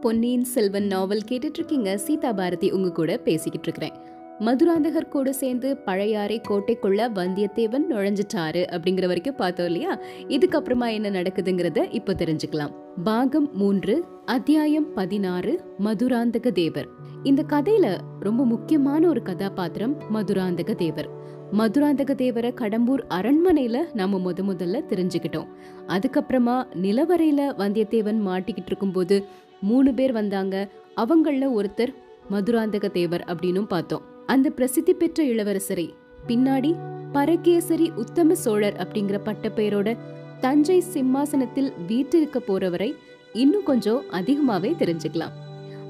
பொன்னியின் செல்வன் நாவல் கேட்டுட்டு இருக்கீங்க சீதா பாரதி உங்க கூட பேசிக்கிட்டு இருக்கிறேன் மதுராந்தகர் கூட சேர்ந்து பழையாறை கோட்டைக்குள்ள வந்தியத்தேவன் நுழைஞ்சிட்டாரு அப்படிங்கிற வரைக்கும் பார்த்தோம் இல்லையா? இதுக்கப்புறமா என்ன நடக்குதுங்கிறத இப்போ தெரிஞ்சுக்கலாம். பாகம் மூன்று அத்தியாயம் பதினாறு மதுராந்தக தேவர். இந்த கதையில ரொம்ப முக்கியமான ஒரு கதாபாத்திரம் மதுராந்தக தேவர். மதுராந்தக தேவரை கடம்பூர் அரண்மனையில நாம முத முதல்ல தெரிஞ்சுக்கிட்டோம். அதுக்கப்புறமா நிலவரையில வந்தியத்தேவன் மாட்டிக்கிட்டு இருக்கும்போது மூணு பேர் வந்தாங்க. அவங்கள ஒருத்தர் மதுராந்தக தேவர் அப்படின்னும் பார்த்தோம். அந்த பிரசித்தி பெற்ற இளவரசரை பின்னாடி பரகேசரி உத்தம சோழர் அப்படிங்கிற பட்டப்பெயரோட தஞ்சை சிம்மாசனத்தில் வீற்றிருக்க போறவரை இன்னும் கொஞ்சம் அதிகமாவே தெரிஞ்சுக்கலாம்.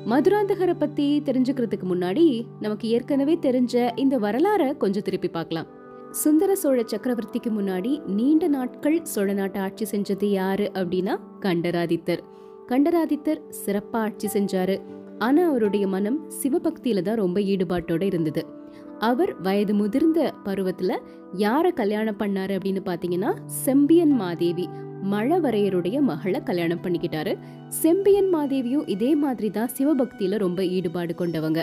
மதுராந்தகரை பத்தி தெரிஞ்சுக்கிறதுக்கு முன்னாடி நமக்கு ஏற்கனவே தெரிஞ்ச இந்த வரலாறை கொஞ்சம் திருப்பி பார்க்கலாம். சுந்தர சோழ சக்கரவர்த்திக்கு முன்னாடி நீண்ட நாட்கள் சோழ நாட்டை ஆட்சி செஞ்சது யாரு அப்படின்னா கண்டராதித்தர். கண்டராதித்தர் சிறப்பா ஆட்சி செஞ்சாரு. ஆனா அவருடைய மனம் சிவபக்தியில தான் ரொம்ப ஈடுபாட்டோட இருந்தது. அவர் வயது முதிர்ந்த பருவத்துல யாரை கல்யாணம் பண்ணாரு அப்படின்னு பாத்தீங்கன்னா செம்பியன் மாதேவி மழவரையருடைய மகளை கல்யாணம் பண்ணிக்கிட்டாரு. செம்பியன் மாதேவியும் இதே மாதிரி தான் சிவபக்தியில ரொம்ப ஈடுபாடு கொண்டவங்க.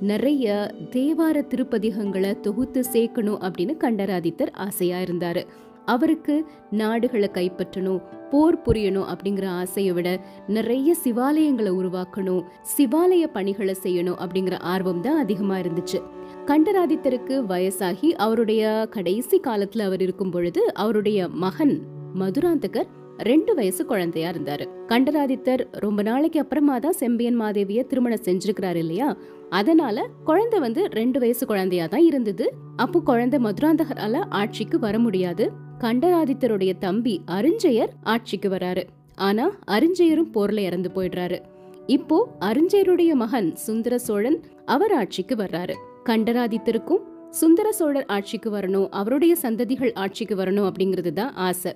நிறைய தேவார திருப்பதிகங்களை தொகுத்து சேர்க்கணும் அப்படின்னு கண்டராதித்தர் ஆசையா இருந்தாரு. அவருக்கு நாடுகளை கைப்பற்றணும் போர் புரியணும் அப்படிங்கிற ஆசையை விட நிறைய சிவாலயங்களை உருவாக்கணும் சிவாலய பணிகளை செய்யணும் அப்படிங்கிற ஆர்வம் தான் அதிகமா இருந்துச்சு. கண்டராதித்தருக்கு வயசாகி அவருடைய கடைசி காலத்துல அவர் இருக்கும் பொழுது அவருடைய மகன் மதுராந்தகர் ரெண்டு வயசு குழந்தையா இருந்தாரு. கண்டராதித்தர் ரொம்ப நாளைக்கு அப்புறமா தான் செம்பியன் மாதேவிய திருமணம் செஞ்சிருக்கிறாரு இல்லையா? அதனால குழந்தை வந்து ரெண்டு வயசு குழந்தையா தான் இருந்தது. அப்போ குழந்தை மதுராந்தகரால ஆட்சிக்கு வர முடியாது. கண்டராதித்தருடைய தம்பி அருஞ்சயர் ஆட்சிக்கு வராரு. ஆனா அருஞ்சயரும் போர்ல இறந்து போயிடுறாரு. இப்போ அரிஞ்சயருடைய மகன் சுந்தர சோழன் அவர் ஆட்சிக்கு வர்றாரு. கண்டராதித்தருக்கும் சுந்தர சோழர் ஆட்சிக்கு வரணும் அவருடைய சந்ததிகள் ஆட்சிக்கு வரணும் அப்படிங்கிறது தான் ஆசை.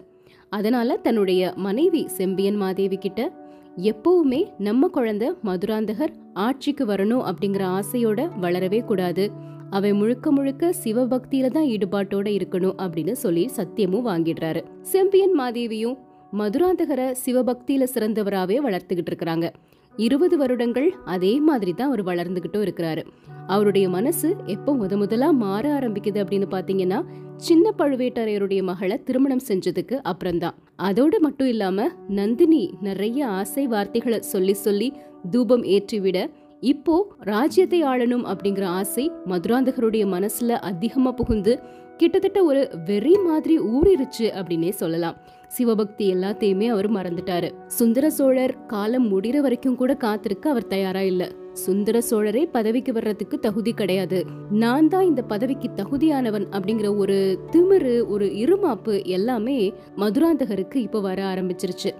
அதனால தன்னுடைய மனைவி செம்பியன் மாதேவி கிட்ட எப்பவுமே நம்ம குழந்தை மதுராந்தகர் ஆட்சிக்கு வரணும் அப்படிங்கிற ஆசையோட வளரவே கூடாது. அவன் முழுக்க முழுக்க சிவபக்தியில தான் ஈடுபாட்டோட இருக்கணும் அப்படின்னு சொல்லி சத்தியமும் வாங்கிடுறாரு. செம்பியன் மாதேவியும் மதுராந்தகரை சிவபக்தியில சிறந்தவராகவே வளர்த்துக்கிட்டு இருக்கிறாங்க. இருபது வருடங்கள் அதே மாதிரி தான் அவர் வளர்ந்துகிட்டும் இருக்கிறாரு. அவருடைய மனசு எப்போ முத முதலா மாற ஆரம்பிக்குது அப்படின்னு பாத்தீங்கன்னா சின்ன பழுவேட்டரையருடைய மகளை திருமணம் செஞ்சதுக்கு அப்புறம்தான். அதோடு மட்டும் இல்லாம நந்தினி நிறைய ஆசை வார்த்தைகளை சொல்லி சொல்லி தூபம் ஏற்றிவிட இப்போ ராஜ்யத்தை ஆளணும் அப்படிங்கிற ஆசை மதுராந்தகருடைய மனசுல அதிகமா புகுந்து கிட்டத்தட்ட ஒரு வெறி மாதிரி ஊறிருச்சு அப்படின்னே சொல்லலாம். சிவபக்தி எல்லாத்தையுமே அவர் மறந்துட்டாரு. சுந்தர சோழர் காலம் முடிகிற வரைக்கும் கூட காத்திருக்க அவர் தயாரா இல்ல. சுந்தர சோழரே பதவிக்கு வர்றதுக்கு தகுதி கிடையாது. நான் தான் இந்த பதவிக்கு தகுதியானவன் அப்படிங்கிற ஒரு திமிரு ஒரு இருமாப்பு எல்லாமே மதுராந்தகருக்கு இப்ப வர ஆரம்பிச்சிருச்சு.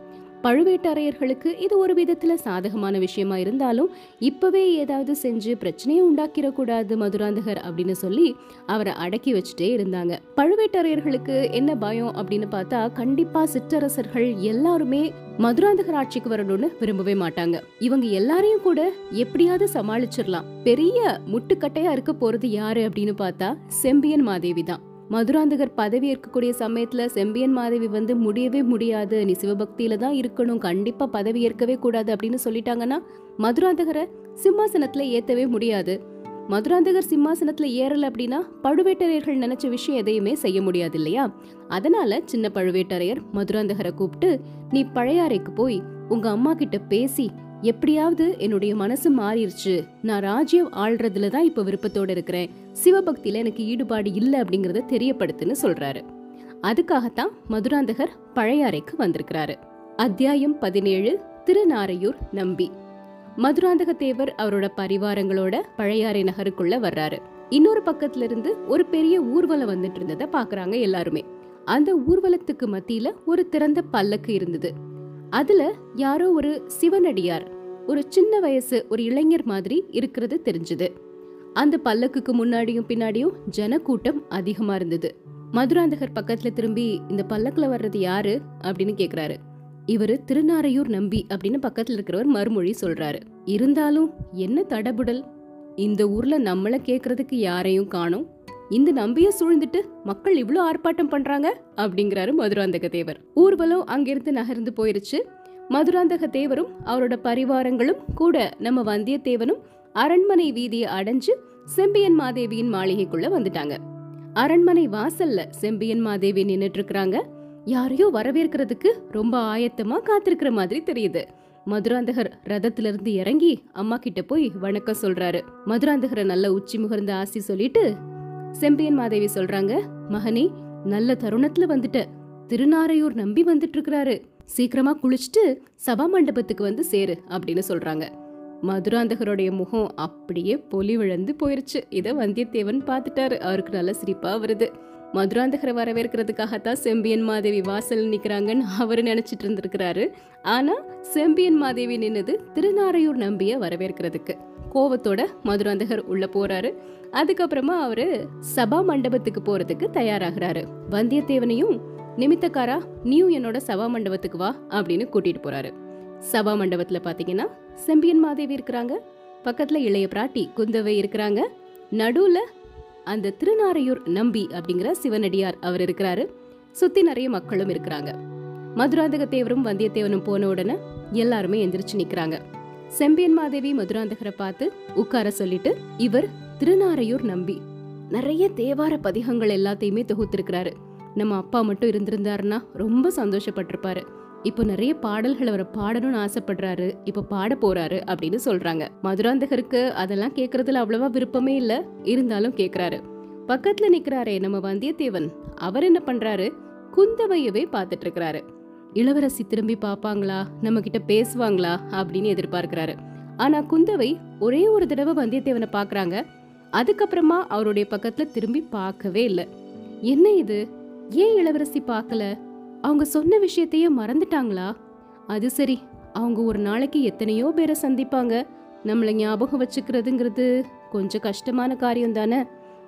பழுவேட்டரையர்களுக்கு இது ஒரு விதத்துல சாதகமான விஷயமா இருந்தாலும் இப்பவே ஏதாவது செஞ்சு பிரச்சனையை உண்டாக்கிடக்கூடாது மதுராந்தகர் அப்படின்னு சொல்லி அவரை அடக்கி வச்சுட்டே இருந்தாங்க. பழுவேட்டரையர்களுக்கு என்ன பயம் அப்படின்னு பார்த்தா கண்டிப்பா சிற்றரசர்கள் எல்லாருமே மதுராந்தகர் ஆட்சிக்கு வரணும்னு விரும்பவே மாட்டாங்க. இவங்க எல்லாரையும் கூட எப்படியாவது சமாளிச்சிடலாம். பெரிய முட்டுக்கட்டையா இருக்க போறது யாரு அப்படின்னு பார்த்தா செம்பியன் மாதேவி தான். மதுராந்தகர் பதவி ஏற்கக்கூடிய சமயத்துல செம்பியன் மாதேவி வந்து முடியவே முடியாது. நீ சிவபக்தியில தான் இருக்கணும். கண்டிப்பா பதவி ஏற்கவே கூடாது அப்படின்னு சொல்லிட்டாங்கன்னா மதுராந்தகரை சிம்மாசனத்துல ஏத்தவே முடியாது. மதுராந்தகர் சிம்மாசனத்துல ஏறல அப்படின்னா பழுவேட்டரையர்கள் நினைச்ச விஷயம் எதையுமே செய்ய முடியாது இல்லையா? அதனால சின்ன பழுவேட்டரையர் மதுராந்தகரை கூப்பிட்டு நீ பழையாறைக்கு போய் உங்க அம்மா கிட்ட பேசி எப்படியாவது என்னுடைய மனசு மாறிடுச்சு நான் ராஜ்யம் ஆள்றதுல தான் இப்ப விருப்பத்தோட இருக்கிறேன். சிவபக்தியில எனக்கு ஈடுபாடு இல்லை அப்படிங்கறத தெரியப்படுத்துன்னு சொல்றாரு. அதுக்காகத்தான் மதுராந்தகர் பழையாறைக்கு வந்திருக்கிறாரு. அத்தியாயம் பதினேழு திருநாரையூர் நம்பி. மதுராந்தக தேவர் அவரோட பரிவாரங்களோட பழையாறை நகருக்குள்ள வர்றாரு. இன்னொரு பக்கத்துல இருந்து ஒரு பெரிய ஊர்வலம் வந்துட்டு இருந்ததை பாக்குறாங்க எல்லாருமே. அந்த ஊர்வலத்துக்கு மத்தியில ஒரு திறந்த பல்லக்கு இருந்தது. அதுல யாரோ ஒரு சிவனடியார் ஒரு சின்ன வயசு ஒரு இளைஞர் மாதிரி இருக்கிறது தெரிஞ்சது. அந்த பல்லக்குக்கு முன்னாடியும் பின்னாடியும் ஜனக்கூட்டம் அதிகமா இருந்தது. மதுராந்தகர் பக்கத்துல திரும்பி இந்த பல்லக்குல வர்றது யாரு அப்படின்னு கேக்குறாரு. இவரு திருநாரையூர் நம்பி அப்படின்னு பக்கத்துல இருக்கிறவர் மறுமொழி சொல்றாரு. இருந்தாலும் என்ன தடபுடல்? இந்த ஊர்ல நம்மள கேக்குறதுக்கு யாரையும் காணோம். இந்த நம்பிய சூழ்ந்துட்டு மக்கள் இவ்ளோ ஆர்ப்பாட்டம் பண்றாங்க? அப்படிங்கிறாரு மதுராந்தக தேவர் ஊர்வலம் அங்கிருந்து நகர்ந்து போயிருச்சு. மதுராந்தக தேவரும் அவரோட பரிவாரங்களும் கூட நம்ம வந்தியத்தேவனும் அரண்மனை வீதியை அடைஞ்சு செம்பியன் மாதேவியின் மாளிகைக்குள்ள வந்துட்டாங்க. அரண்மனை வாசல்ல செம்பியன் மாதேவி நின்னுட்டு இருக்கிறாங்க யாரையோ வரவேற்கிறதுக்கு ரொம்ப ஆயத்தமா காத்திருக்கிற மாதிரி தெரியுது. மதுராந்தகர் ரதத்துல இருந்து இறங்கி அம்மா கிட்ட போய் வணக்கம் சொல்றாரு. மதுராந்தகரை நல்ல உச்சி முகர்ந்த ஆசி சொல்லிட்டு செம்பியன் மாதேவி சொல்றாங்க மகனே நல்ல தருணத்துல வந்துட்ட. திருநாரையூர் நம்பி வந்துட்டு இருக்கிறாரு சீக்கிரமா குளிச்சுட்டு சபா மண்டபத்துக்கு வந்து சேரு அப்படின்னு சொல்றாங்க. மதுராந்தகருடைய முகம் அப்படியே பொலி விழுந்து போயிருச்சு. இதை வந்தியத்தேவன் பார்த்துட்டாரு. அவருக்கு நல்ல சிரிப்பா வருது. மதுராந்தகரை வரவேற்கிறதுக்காகத்தான் செம்பியன் மாதேவி வாசல் நிக்கிறாங்கன்னு அவரு நினைச்சிட்டு இருந்திருக்கிறாரு. ஆனா செம்பியன் மாதேவி நின்னது திருநாரையூர் நம்பிய வரவேற்கிறதுக்கு. கோவத்தோட மதுராந்தகர் உள்ள போறாரு. அதுக்கப்புறமா அவரு சபா மண்டபத்துக்கு போறதுக்கு தயாராகிறாரு. வந்தியத்தேவனையும் நிமித்தக்காரா நீயும் என்னோட சபா மண்டபத்துக்கு வா அப்படின்னு கூட்டிட்டு போறாரு. சபா மண்டபத்துல பாத்தீங்கன்னா செம்பியன் மாதேவி இருக்கிறாங்க. பக்கத்துல இளைய பிராட்டி குந்தவை இருக்கிறாங்க. நடுவுல அந்த திருநாரையூர் நம்பி அப்படிங்கிற சிவனடியார் அவர் இருக்கிறாரு. சுத்தி நிறைய மக்களும் இருக்கிறாங்க. மதுராந்தக தேவரும் வந்தியத்தேவனும் போன உடனே எல்லாருமே எந்திரிச்சு நிக்கிறாங்க. செம்பியன் மாதேவி மதுராந்தகரை பார்த்து உட்கார சொல்லிட்டு இவர் திருநாரையூர் நம்பி நிறைய தேவார பதிகங்கள் எல்லாத்தையுமே தொகுத்திருக்கிறாரு. நம்ம அப்பா மட்டும் இருந்திருந்தாருன்னா ரொம்ப சந்தோஷப்பட்டிருப்பாரு. இப்போ நிறைய பாடல்கள் அவரை பாடணும்னு ஆசைப்படுறாரு. இப்போ பாட போறாரு அப்படின்னு சொல்றாங்க. மதுராந்தகருக்கு அதெல்லாம் கேட்கறதுல அவ்வளவா விருப்பமே இல்லை. இருந்தாலும் கேக்குறாரு. பக்கத்துல நிக்கிறாரே நம்ம வந்தியத்தேவன். அவர் என்ன பண்றாரு? குந்தவையவே பார்த்துட்டு இருக்கிறாரு. இளவரசி திரும்பி பார்ப்பாங்களா நம்ம கிட்ட பேசுவாங்களா? அப்படின்னு எதிர்பார்க்கிறாரு. ஆனா குந்தவை ஒரே ஒரு தடவை வந்தியத்தேவனை பாக்குறாங்க. அதுக்கப்புறமா அவருடைய பக்கத்துல திரும்பி பார்க்கவே இல்லை. என்ன இது? ஏன் இளவரசி பார்க்கல? அவங்க சொன்ன விஷயத்தையே மறந்துட்டாங்களா? அது சரி. அவங்க ஒரு நாளைக்கு எத்தனையோ பேரை சந்திப்பாங்க. நம்மளை ஞாபகம் வச்சுக்கிறதுங்கிறது கொஞ்சம் கஷ்டமான காரியம் தானே.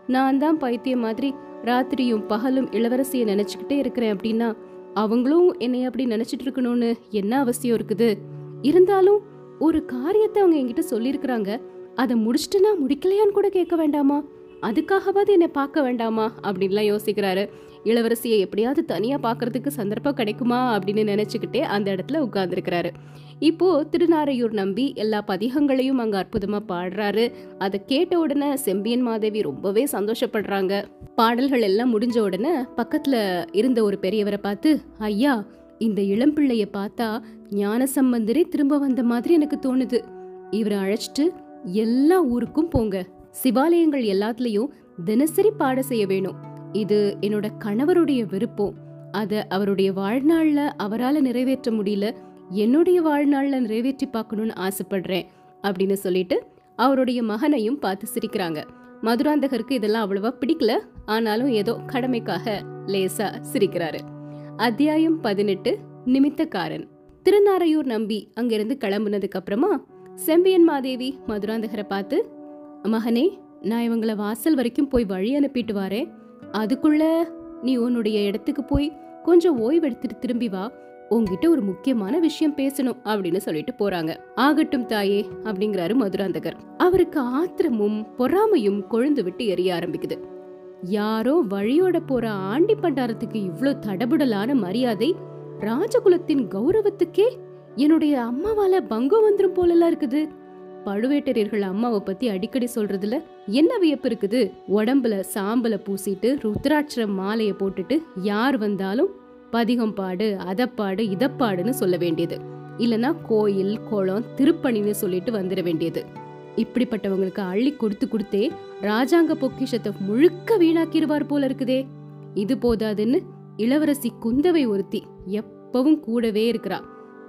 நான் தான் பைத்தியம் மாதிரி ராத்திரியும் பகலும் இளவரசியை நினைச்சுக்கிட்டே இருக்கிறேன் அப்படின்னா அவங்களும் என்னை அப்படி நினைச்சிட்டு இருக்கணும்னு என்ன அவசியம் இருக்குது? இருந்தாலும் ஒரு காரியத்தை அவங்க என்கிட்ட சொல்லியிருக்கிறாங்க. அதை முடிச்சிட்டுனா முடிக்கலையான்னு கூட கேட்க வேண்டாமா? அதுக்காகவாது என்னை பார்க்க வேண்டாமா? அப்படின்லாம் யோசிக்கிறாரு. இளவரசியை எப்படியாவது தனியா பார்க்கறதுக்கு சந்தர்ப்பம் கிடைக்குமா அப்படின்னு நினைச்சுக்கிட்டே அந்த இடத்துல உட்கார்ந்துருக்கிறாரு. இப்போ திருநாரையூர் நம்பி எல்லா பதிகங்களையும் அங்க அற்புதமா பாடுறாரு. அதை கேட்ட உடனே செம்பியன் மாதேவி ரொம்பவே சந்தோஷப்படுறாங்க. பாடல்கள் எல்லாம் முடிஞ்ச உடனே பக்கத்துல இருந்த ஒரு பெரியவரை பார்த்து ஐயா இந்த இளம்பிள்ளைய பார்த்தா ஞான சம்பந்தரே திரும்ப வந்த மாதிரி எனக்கு தோணுது. இவரை அழைச்சிட்டு எல்லா ஊருக்கும் போங்க. சிவாலயங்கள் எல்லாத்துலயும் தினசரி பாட செய்ய வேணும். இது என்னோட கணவருடைய விருப்பம். அதை அவருடைய வாழ்நாளில் அவரால் நிறைவேற்ற முடியல என்னுடைய வாழ்நாளில் நிறைவேற்றி பார்க்கணும்னு ஆசைப்படுறேன் அப்படின்னு சொல்லிட்டு அவருடைய மகனையும் பார்த்து சிரிக்கிறாங்க. மதுராந்தகருக்கு இதெல்லாம் அவ்வளவா பிடிக்கல ஆனாலும் ஏதோ கடமைக்காக லேசா சிரிக்கிறாரு. அத்தியாயம் பதினெட்டு நிமித்தக்காரன். திருநாரையூர் நம்பி அங்கிருந்து கிளம்புனதுக்கு அப்புறமா செம்பியன் மாதேவி மதுராந்தகரை பார்த்து மகனே நான் இவங்களை வாசல் வரைக்கும் போய் வழி அனுப்பிட்டு வரேன். அதுக்குள்ள நீ உன்னுடைய இடத்துக்கு போய் கொஞ்சம் ஓய்வெடுத்துட்டு திரும்பி வா. உன்கிட்ட ஒரு முக்கியமான விஷயம் பேசணும் அப்படின்னு சொல்லிட்டு போறாங்க. ஆகட்டும் தாயே அப்படிங்கிறாரு மதுராந்தகர். அவருக்கு ஆத்திரமும் பொறாமையும் கொழுந்து விட்டு எரிய ஆரம்பிக்குது. யாரோ வழியோட போற ஆண்டி பண்டாரத்துக்கு இவ்ளோ தடபுடலான மரியாதை ராஜகுலத்தின் கௌரவத்துக்கே என்னுடைய அம்மாவால பங்கம் வந்துரும் போலலாம் இருக்குது. பழுவேட்டரையர்கள் அம்மாவை பத்தி அடிக்கடி சொல்றதுல என்ன வியப்பு இருக்குது? உடம்புல சாம்பல பூசிட்டு ருத்ராட்சர மாலைய போட்டுட்டு யார் வந்தாலும் பதிகம் பாடு அதப்பாடு இதப்பாடுன்னு சொல்ல வேண்டியது. இல்லனா கோயில் குளம் திருப்பணின்னு சொல்லிட்டு வந்துட வேண்டியது. இப்படிப்பட்டவங்களுக்கு அள்ளி கொடுத்து கொடுத்தே ராஜாங்க பொக்கிஷத்தை முழுக்க வீணாக்கிடுவார் போல இருக்குதே. இது போதாதுன்னு இளவரசி குந்தவை ஒருத்தி எப்பவும் கூடவே இருக்கிறா.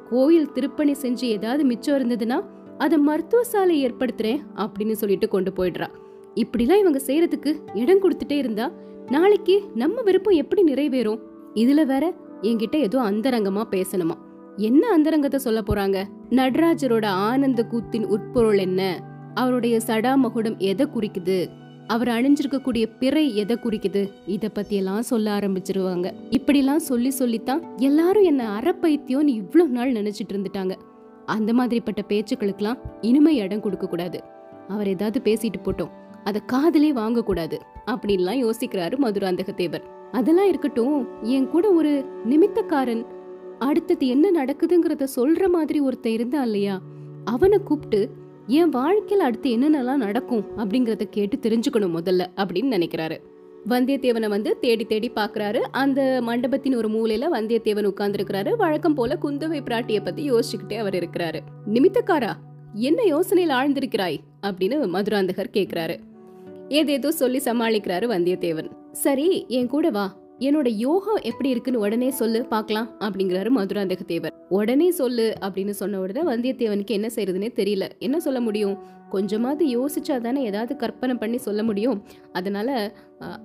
கோயில் திருப்பணி செஞ்சு ஏதாவது மிச்சம் இருந்ததுன்னா அதை மருத்துவ சாலை ஏற்படுத்துறேன் அப்படின்னு சொல்லிட்டு கொண்டு போயிடுறா. இப்படிலாம் இவங்க செய்யறதுக்கு இடம் கொடுத்துட்டே இருந்தா நாளைக்கு நம்ம விருப்பம் எப்படி நிறைவேறும்? இதுல வேற என்கிட்ட ஏதோ அந்தரங்கமா பேசணுமா? என்ன அந்தரங்கத்தை சொல்ல போறாங்க? நடராஜரோட ஆனந்த கூத்தின் உட்பொருள் என்ன? அவருடைய சடாமகுடம் எதை குறிக்குது? அவர் அணிஞ்சிருக்கக்கூடிய பிறை எதை குறிக்குது? இத பத்தி எல்லாம் சொல்ல ஆரம்பிச்சிருவாங்க. இப்படிலாம் சொல்லி சொல்லித்தான் எல்லாரும் என்ன அறப்பைத்தியோன்னு இவ்வளவு நாள் நினைச்சிட்டு இருந்துட்டாங்க. அந்த மாதிரிப்பட்ட பேச்சுக்களுக்கெல்லாம் இனிமை இடம் கொடுக்க கூடாது. அவர் ஏதாவது பேசிட்டு போட்டோம் அத காதலே வாங்கக்கூடாது அப்படின்லாம் யோசிக்கிறாரு மதுராந்தக தேவர் அதெல்லாம் இருக்கட்டும் என் கூட ஒரு நிமித்தக்காரன் அடுத்தது என்ன நடக்குதுங்கிறத சொல்ற மாதிரி ஒருத்தன் இருந்தா இல்லையா? அவனை கூப்பிட்டு என் வாழ்க்கையில அடுத்து என்னென்னலாம் நடக்கும்? அப்படிங்கறத கேட்டு தெரிஞ்சுக்கணும் முதல்ல அப்படின்னு நினைக்கிறாரு. வந்தியத்தேவனை வந்து தேடி தேடி பாக்குறாரு அந்த மண்டபத்தின் ஒரு மூலையில வந்தியத்தேவன் உட்கார்ந்துருக்கிறாரு. வழக்கம் போல குந்தவை பிராட்டிய பத்தி யோசிச்சுக்கிட்டே அவர் இருக்கிறாரு. நிமித்தக்காரா என்ன யோசனையில் ஆழ்ந்திருக்கிறாய்? அப்படின்னு மதுராந்தகர் கேட்குறாரு ஏதேதோ சொல்லி சமாளிக்கிறாரு வந்தியத்தேவன். சரி என் கூட வா. என்னோட யோகம் எப்படி இருக்குன்னு உடனே சொல்லு பார்க்கலாம் அப்படிங்கிறாரு மதுராந்தக தேவர் உடனே சொல்லு அப்படின்னு சொன்ன உடனே வந்தியத்தேவனுக்கு என்ன செய்யறதுனே தெரியல. என்ன சொல்ல முடியும்? கொஞ்சமாவது யோசிச்சா தானே ஏதாவது கற்பனை பண்ணி சொல்ல முடியும். அதனால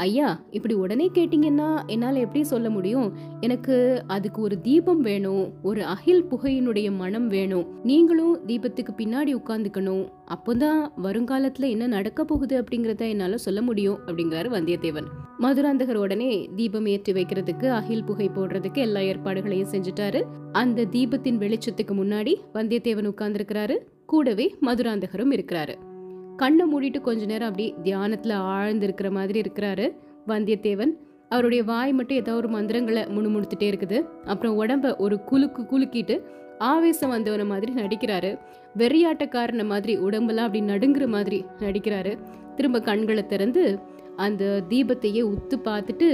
ஐயா இப்படி உடனே கேட்டிங்கன்னா என்னால் எப்படி சொல்ல முடியும்? எனக்கு அதுக்கு ஒரு தீபம் வேணும் ஒரு அகில் புகையினுடைய மனம் வேணும். நீங்களும் தீபத்துக்கு பின்னாடி உட்காந்துக்கணும் அப்போதான் வருங்காலத்தில் என்ன நடக்க போகுது அப்படிங்கிறத என்னால் சொல்ல முடியும் அப்படிங்கிறாரு வந்தியத்தேவன். மதுராந்தகர் உடனே தீபம் ஏற்றி வைக்கிறதுக்கு அகில் புகை போடுறதுக்கு எல்லா ஏற்பாடுகளையும் செஞ்சுட்டாரு. அந்த தீபத்தின் வெளிச்சத்துக்கு முன்னாடி வந்தியத்தேவன் உட்கார்ந்துருக்கிறாரு. கூடவே மதுராந்தகரும் இருக்கிறாரு. கண்ணை மூடிட்டு கொஞ்ச நேரம் அப்படி தியானத்தில் ஆழ்ந்து இருக்கிற மாதிரி இருக்கிறாரு வந்தியத்தேவன். அவருடைய வாய் மட்டும் ஏதோ ஒரு மந்திரங்களை முணுமுணுத்துட்டே இருக்குது. அப்புறம் உடம்ப ஒரு குலுக்கு குலுக்கிட்டு ஆவேசம் வந்தவன மாதிரி நடிக்கிறாரு. வெறியாட்டக்காரன மாதிரி உடம்பெல்லாம் அப்படி நடுங்குற மாதிரி நடிக்கிறாரு. திரும்ப கண்களை திறந்து அந்த தீபத்தையே உத்து பார்த்துட்டு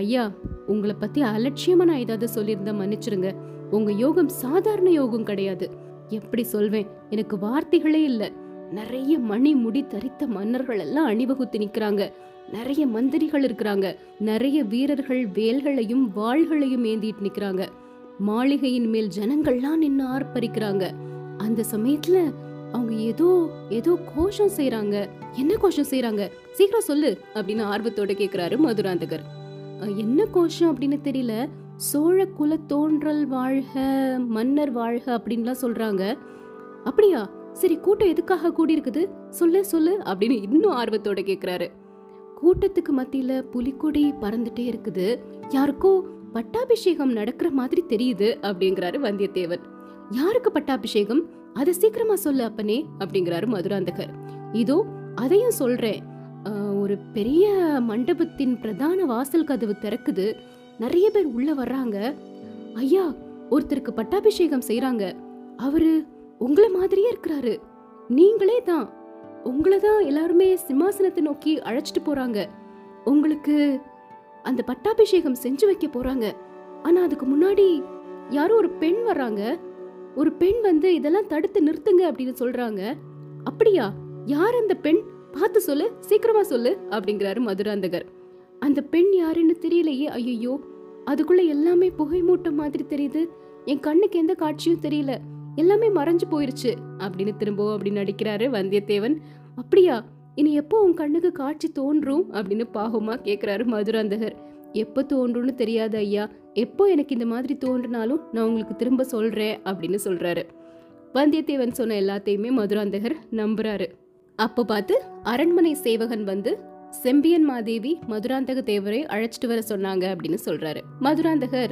ஐயா உங்களை பற்றி அலட்சியமாக நான் ஏதாவது சொல்லியிருந்தா மன்னிச்சிருங்க. உங்கள் யோகம் சாதாரண யோகம் கிடையாது. எப்படி சொல்வேன்? எனக்கு வார்த்தைகளே இல்ல. நிறைய மணி முடி தரித்த மன்னர்கள் எல்லாம் அணிவகுத்து நிக்கிறாங்க. நிறைய மந்திரிகள் இருக்கிறாங்க. நிறைய வீரர்கள் வேல்களையும் வாள்களையும் ஏந்திட்டு நிக்கிறாங்க. மாளிகையின் மேல் ஜனங்கள்லாம் நின்னு ஆர்ப்பரிக்கிறாங்க. அந்த சமயத்துல அவங்க ஏதோ ஏதோ கோஷம் செய்யறாங்க என்ன கோஷம் செய்யறாங்க சீக்கிரம் சொல்லு அப்படின்னு ஆர்வத்தோட கேக்குறாரு மதுராந்தகர். என்ன கோஷம் அப்படின்னு தெரியல. சோழ குல தோன்றல் வாழ்க மன்னர் வாழ்க அப்படின்லாம் சொல்றாங்க. அப்படியா? சரி கூட்டம் எதுக்காக கூடி இருக்குது சொல்லு சொல்லு அப்படின்னு இன்னும் ஆர்வத்தோட கேக்குறாரு. கூட்டத்துக்கு மத்தியில புலிக்கொடி பறந்துட்டே இருக்குது. யாருக்கோ பட்டாபிஷேகம் நடக்கிற மாதிரி தெரியுது அப்படிங்கிறாரு வந்தியத்தேவன். யாருக்கு பட்டாபிஷேகம்? அதை சீக்கிரமா சொல்லு அப்பனே அப்படிங்கிறாரு மதுராந்தகர். இதோ அதையும் சொல்றேன். ஒரு பெரிய மண்டபத்தின் பிரதான வாசல் கதவு திறக்குது. நிறைய பேர் உள்ள வர்றாங்க. ஐயா ஒருத்தருக்கு பட்டாபிஷேகம் செய்யறாங்க அவரு உங்களை மாதிரியே இருக்கிறாரு. நீங்களே தான். உங்களை தான் எல்லாருமே சிம்மாசனத்தை நோக்கி அழைச்சிட்டு போறாங்க. உங்களுக்கு அந்த பட்டாபிஷேகம் செஞ்சு வைக்க போறாங்க. ஆனா அதுக்கு முன்னாடி யாரோ ஒரு பெண் வர்றாங்க. ஒரு பெண் வந்து இதெல்லாம் தடுத்து நிறுத்துங்க அப்படின்னு சொல்றாங்க. அப்படியா? யார் அந்த பெண்? பார்த்து சொல்லு. சீக்கிரமா சொல்லு அப்படிங்கிறாரு மதுராந்தகர். அந்த பெண் யாருன்னு தெரியலையே ஐயோ அதுக்குள்ள எல்லாமே புகை மூட்டம் மாதிரி தெரியுது. என் கண்ணுக்கு எந்த காட்சியும் தெரியல. எல்லாமே மறைஞ்சு போயிருச்சு. அப்படின்னு திரும்பவும் அப்படின்னு நடிக்கிறாரு வந்தியத்தேவன். அப்படியா? இனி எப்போ உன் கண்ணுக்கு காட்சி தோன்றும்? அப்படின்னு பாகமா கேட்குறாரு மதுராந்தகர். எப்போ தோன்றும்னு தெரியாது ஐயா. எப்போ எனக்கு இந்த மாதிரி தோன்றினாலும் நான் உங்களுக்கு திரும்ப சொல்றேன் அப்படின்னு சொல்றாரு. வந்தியத்தேவன் சொன்ன எல்லாத்தையுமே மதுராந்தகர் நம்புறாரு. அப்போ பார்த்து அரண்மனை சேவகன் வந்து செம்பியன் மாதேவி மதுராந்தக தேவரை அழைச்சிட்டு வர சொன்னாங்க அப்படின்னு சொல்றாரு. மதுராந்தகர்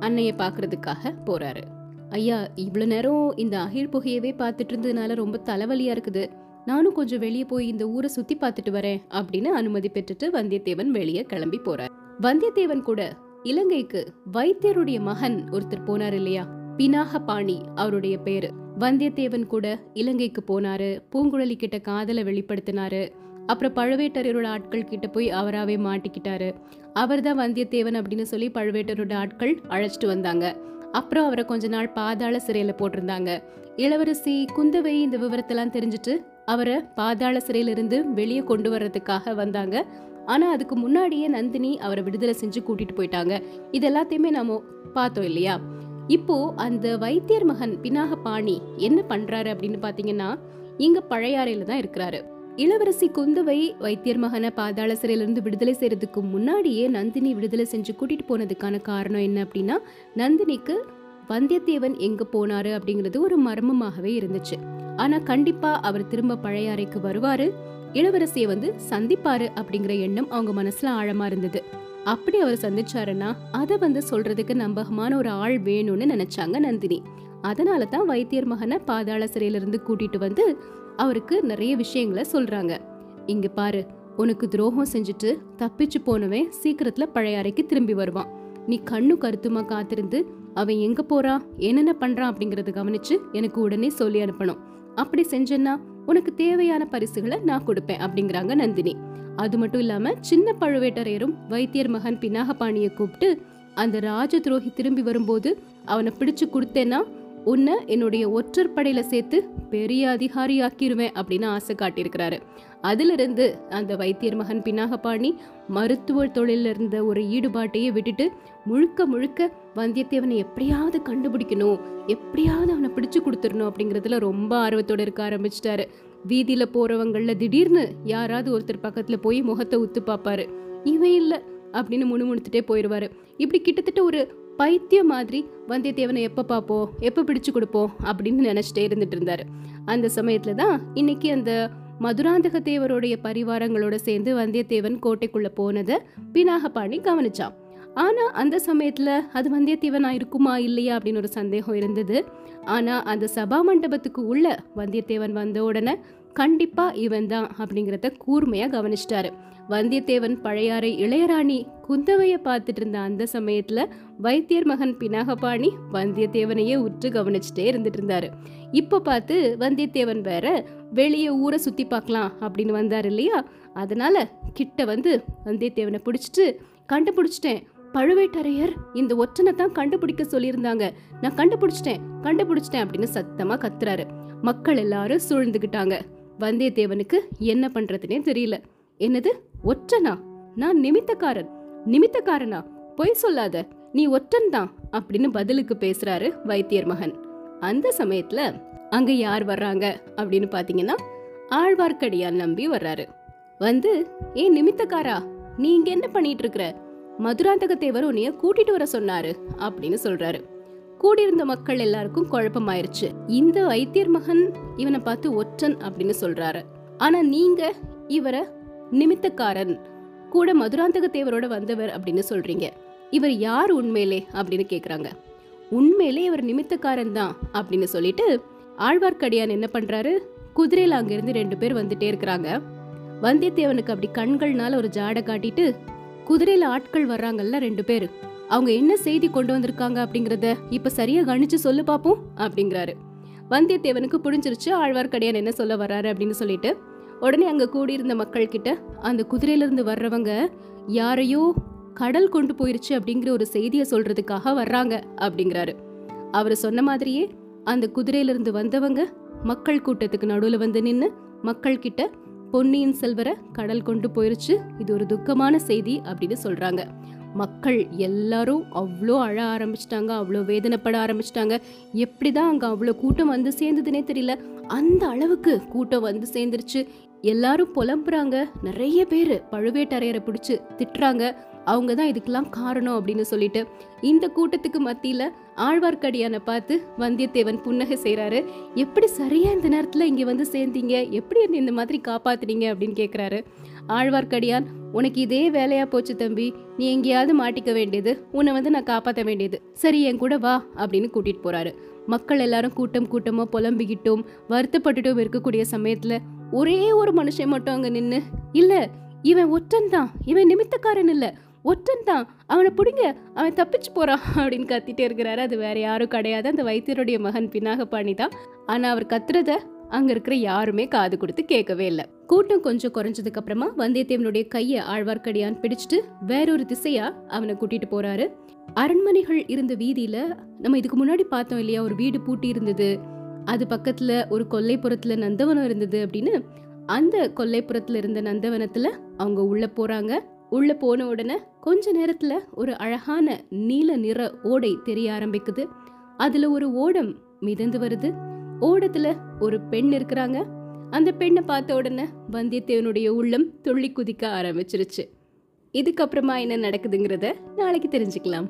அன்னைய பாக்குறதுக்காக போறாரு. ஐயா இவ்வளவு நேரம் இந்த அகில் புகையவே பார்த்துட்டு இருந்ததுனால ரொம்ப தலைவலியா இருக்குது. நானும் கொஞ்சம் வெளியே போய் இந்த ஊரை சுத்தி பார்த்துட்டு வரேன் அப்படின்னு அனுமதி பெற்றுட்டு வந்தியத்தேவன் வெளியே கிளம்பி போறார். வந்தியத்தேவன் கூட இலங்கைக்கு வைத்தியருடைய மகன் ஒருத்தர் போனார் இல்லையா? பினாக பாணி அவருடைய பேரு. வந்தியத்தேவன் கூட இலங்கைக்கு போனாரு பூங்குழலி கிட்ட காதலை வெளிப்படுத்தினாரு அப்புறம் பழுவேட்டரையரோட ஆட்கள் கிட்ட போய் அவராகவே மாட்டிக்கிட்டாரு. அவர்தான் வந்தியத்தேவன் அப்படின்னு சொல்லி பழுவேட்டரோட ஆட்கள் அழைச்சிட்டு வந்தாங்க. அப்புறம் அவரை கொஞ்ச நாள் பாதாள சிறையில போட்டிருந்தாங்க. இளவரசி குந்தவை இந்த விவரத்தெல்லாம் தெரிஞ்சுட்டு அவரை பாதாள சிறையிலிருந்து வெளியே கொண்டு வர்றதுக்காக வந்தாங்க. ஆனா அதுக்கு முன்னாடியே நந்தினி அவரை விடுதலை செஞ்சு கூட்டிட்டு போயிட்டாங்க. இது எல்லாத்தையுமே நாம பார்த்தோம் இல்லையா? இப்போ அந்த வைத்தியர் மகன் பினாக பாணி என்ன பண்றாரு அப்படின்னு பாத்தீங்கன்னா இங்க பழையாறையில தான் இருக்கிறாரு. இளவரசி குந்தவை வைத்தியர் மகனை பாதாள சிறையிலிருந்து விடுதலை செய்யறதுக்கு முன்னாடியே நந்தினி விடுதலை செஞ்சு கூட்டிட்டு போனதுக்கான காரணம் என்ன அப்படின்னா நந்தினிக்கு வந்தியத்தேவன் எங்க போனாரு அப்படிங்கிறது ஒரு மர்மமாகவே இருந்துச்சு. ஆனா கண்டிப்பா அவர் திரும்ப பழைய அறைக்கு வருவாரு இளவரசியை வந்து சந்திப்பாரு அப்படிங்கிற எண்ணம் அவங்க மனசுல ஆழமா இருந்தது. அப்படி அவர் சந்திச்சாருன்னா அதை வந்து சொல்றதுக்கு நம்பகமான ஒரு ஆள் வேணும்னு நினைச்சாங்க நந்தினி. அதனால தான் வைத்தியர் மகனை பாதாள சிறையிலிருந்து கூட்டிட்டு வந்து அவருக்கு நிறைய விஷயங்களை சொல்றாங்க. இங்க பாரு உனக்கு துரோகம் செஞ்சுட்டு தப்பிச்சு போனவன் சீக்கிரத்துல பழைய அறைக்கு திரும்பி வருவான். நீ கண்ணு கருத்துமா காத்திருந்து அவன் எங்க போறான் என்னென்ன பண்றான் அப்படிங்கறத கவனிச்சு எனக்கு உடனே சொல்லி அனுப்பணும். அப்படி செஞ்சேன்னா உனக்கு தேவையான பரிசுகளை நான் கொடுப்பேன் அப்படிங்கிறாங்க நந்தினி. அது மட்டும் இல்லாம சின்ன பழுவேட்டரையரும் வைத்தியர் மகன் பினாகபாணியை கூப்பிட்டு அந்த ராஜ துரோகி திரும்பி வரும்போது அவனை பிடிச்சு கொடுத்தேன்னா உன்னை என்னுடைய ஒற்றற்படையில சேர்த்து பெரிய அதிகாரி ஆக்கிடுவேன் அப்படின்னு ஆசை காட்டியிருக்கிறாரு. அதிலிருந்து அந்த வைத்தியர் மகன் பின்னாகபாணி மருத்துவ தொழிலில் இருந்த ஒரு ஈடுபாட்டையே விட்டுட்டு முழுக்க முழுக்க வந்தியத்தேவனை எப்படியாவது கண்டுபிடிக்கணும் எப்படியாவது அவனை பிடிச்சு கொடுத்துடணும் அப்படிங்கறதுல ரொம்ப ஆர்வத்தோடு இருக்க ஆரம்பிச்சிட்டாரு. வீதியில் போகிறவங்களில் திடீர்னு யாராவது ஒருத்தர் பக்கத்தில் போய் முகத்தை உத்து பார்ப்பாரு. இவன் இல்லை அப்படின்னு முணுமுணுத்துட்டே போயிடுவாரு இப்படி கிட்டத்தட்ட ஒரு பைத்தியம் மாதிரி வந்தியத்தேவனை எப்போ பார்ப்போம்? எப்போ பிடிச்சு கொடுப்போம்? அப்படின்னு நினச்சிட்டே இருந்துட்டு இருந்தாரு. அந்த சமயத்துல தான் இன்னைக்கு அந்த மதுராந்தக தேவருடைய பரிவாரங்களோட சேர்ந்து வந்தியத்தேவன் கோட்டைக்குள்ள போனதை பினாகபாணி கவனிச்சான். ஆனா அந்த சமயத்துல அது வந்தியத்தேவனா இருக்குமா இல்லையா அப்படின்னு ஒரு சந்தேகம் இருந்தது. ஆனா அந்த சபா மண்டபத்துக்கு உள்ள வந்தியத்தேவன் வந்த உடனே கண்டிப்பாக இவன் தான் அப்படிங்கிறத கூர்மையாக கவனிச்சிட்டாரு. வந்தியத்தேவன் பழையாறை இளையராணி குந்தவையை பார்த்துட்டு இருந்த அந்த சமயத்தில் வைத்தியர் மகன் பினாகபாணி வந்தியத்தேவனையே உற்று கவனிச்சுட்டே இருந்துட்டு இருந்தாரு. இப்போ பார்த்து வந்தியத்தேவன் வேற வெளியே ஊரை சுற்றி பார்க்கலாம் அப்படின்னு வந்தார் இல்லையா? அதனால கிட்ட வந்து வந்தியத்தேவனை பிடிச்சிட்டு கண்டுபிடிச்சிட்டேன். பழுவேட்டரையர் இந்த ஒற்றனை தான் கண்டுபிடிக்க சொல்லியிருந்தாங்க. நான் கண்டுபிடிச்சிட்டேன் கண்டுபிடிச்சிட்டேன் அப்படின்னு சத்தமாக கத்துறாரு. மக்கள் எல்லாரும் சூழ்ந்துக்கிட்டாங்க வந்தியத்தேவனுக்கு என்ன பண்றதுனே தெரியல. என்னது? ஒற்றனா? நான் நிமித்தக்காரன். நிமித்தக்காரனா? பொய் சொல்லாத. நீ ஒற்றன் தான் அப்படின்னு பதிலுக்கு பேசுறாரு வைத்தியர் மகன். அந்த சமயத்துல அங்க யார் வர்றாங்க அப்படின்னு பாத்தீங்கன்னா ஆழ்வார்க்கடியான் நம்பி வர்றாரு. வந்து ஏ நிமித்தக்காரா நீ இங்க என்ன பண்ணிட்டு இருக்கிற? மதுராந்தக தேவர் உன்னைய கூட்டிட்டு வர சொன்னாரு அப்படின்னு சொல்றாரு. கூடியிருந்த மக்கள் எல்லாருக்கும் குழப்பமாயிருச்சு. இந்த வைத்தியர் மகன் இவனை பார்த்து ஒற்றன் அப்படின்னு சொல்றாரு. ஆனா நீங்க இவரை நிமித்தக்காரன் கூட மதுராந்தக தேவரோட வந்தவர் அப்படின்னு சொல்றீங்க. இவர் யார் உண்மையிலே அப்படின்னு கேக்குறாங்க. உண்மையிலே இவர் நிமித்தக்காரன் தான் அப்படின்னு சொல்லிட்டு ஆழ்வார்க்கடியான் என்ன பண்றாரு? குதிரையில அங்கிருந்து ரெண்டு பேர் வந்துட்டே இருக்கிறாங்க. வந்தியத்தேவனுக்கு அப்படி கண்கள்னால ஒரு ஜாடை காட்டிட்டு குதிரையில ஆட்கள் வர்றாங்கல்ல ரெண்டு பேர். அவங்க என்ன செய்தி கொண்டு வந்திருக்காங்க அப்படிங்கறத இப்ப சரியா கணிச்சு சொல்லு பாப்போம் அப்படிங்கிறாரு. வந்தியத்தேவனுக்கு புரிஞ்சிருச்சு ஆழ்வார்க்கடியான் என்ன சொல்ல வர்றாரு அப்படின்னு சொல்லிட்டு உடனே அங்க கூடியிருந்த மக்கள் கிட்ட அந்த குதிரையில இருந்து வர்றவங்க யாரையோ கடல் கொண்டு போயிருச்சு அப்படிங்கிற ஒரு செய்தியை சொல்றதுக்காக வர்றாங்க அப்படிங்கிறாரு. அவர் சொன்ன மாதிரியே அந்த குதிரையிலிருந்து வந்தவங்க மக்கள் கூட்டத்துக்கு நடுவில் வந்து நின்று மக்கள் கிட்ட பொன்னியின் செல்வரை கடல் கொண்டு போயிருச்சு இது ஒரு துக்கமான செய்தி அப்படின்னு சொல்றாங்க. மக்கள் எல்லாரும் அவ்வளோ அழ ஆரம்பிச்சிட்டாங்க அவ்வளோ வேதனைப்பட ஆரம்பிச்சிட்டாங்க. எப்படி தான் அங்கே அவ்வளோ கூட்டம் வந்து சேர்ந்ததுனே தெரியல. அந்த அளவுக்கு கூட்டம் வந்து சேர்ந்துருச்சு. எல்லாரும் புலம்புறாங்க. நிறைய பேர் பழுவேட்டரையரை பிடிச்சி திட்டுறாங்க. அவங்க தான் இதுக்கெல்லாம் காரணம் அப்படின்னு சொல்லிட்டு. இந்த கூட்டத்துக்கு மத்தியில் ஆழ்வார்க்கடியானை பார்த்து வந்தியத்தேவன் புன்னகை செய்கிறாரு எப்படி சரியாக இந்த நேரத்தில் இங்கே வந்து சேர்ந்தீங்க? எப்படி இந்த மாதிரி காப்பாத்துனீங்க? அப்படின்னு கேட்குறாரு ஆழ்வார்க்கடியான் உனக்கு இதே வேலையா போச்சு தம்பி. நீ எங்கேயாவது மாட்டிக்க வேண்டியது உன்னை வந்து நான் காப்பாற்ற வேண்டியது. சரி என் கூட வா அப்படின்னு கூட்டிட்டு போறாரு. மக்கள் எல்லாரும் கூட்டம் கூட்டமா புலம்பிக்கிட்டும் வருத்தப்பட்டுட்டும் இருக்கக்கூடிய சமயத்துல ஒரே ஒரு மனுஷன் மட்டும் அங்க நின்று இல்ல இவன் ஒற்றன் தான் இவன் நிமித்தக்காரன் இல்ல ஒற்றன் தான் அவனை பிடிங்க அவன் தப்பிச்சு போறான் அப்படின்னு கத்திட்டே இருக்கிறாரு. அது வேற யாரும் கிடையாது. அந்த வைத்தியருடைய மகன் பினாகபாணி தான். ஆனா அவர் கத்துறத அங்க இருக்கிற யாருமே காது கொடுத்து கேட்கவே இல்லை. கூட்டம் கொஞ்சம் குறைஞ்சதுக்கு அப்புறமா வந்தியத்தேவனுடைய கைய ஆழ்வார்க்கடியான் பிடிச்சிட்டு வேறொரு திசையா அவனை கூட்டிட்டு போறாரு. அரண்மனைகள் இருந்த வீதியில நம்ம இதுக்கு முன்னாடி பார்த்தோம் இல்லையா? ஒரு வீடு பூட்டி இருந்தது. அது பக்கத்துல ஒரு கொல்லைப்புறத்துல நந்தவனம் இருந்தது அப்படின்னு. அந்த கொல்லைப்புறத்துல இருந்த நந்தவனத்துல அவங்க உள்ள போறாங்க. உள்ள போன உடனே கொஞ்ச நேரத்துல ஒரு அழகான நீல நிற ஓடை தெரிய ஆரம்பிக்குது. அதுல ஒரு ஓடம் மிதந்து வருது. ஓடத்துல ஒரு பெண் இருக்கிறாங்க. அந்த பெண்ணை பார்த்த உடனே வந்தியத்தேவனுடைய உள்ளம் துள்ளி குதிக்க ஆரம்பிச்சிருச்சு. இதுக்கப்புறமா என்ன நடக்குதுங்கிறத நாளைக்கு தெரிஞ்சுக்கலாம்.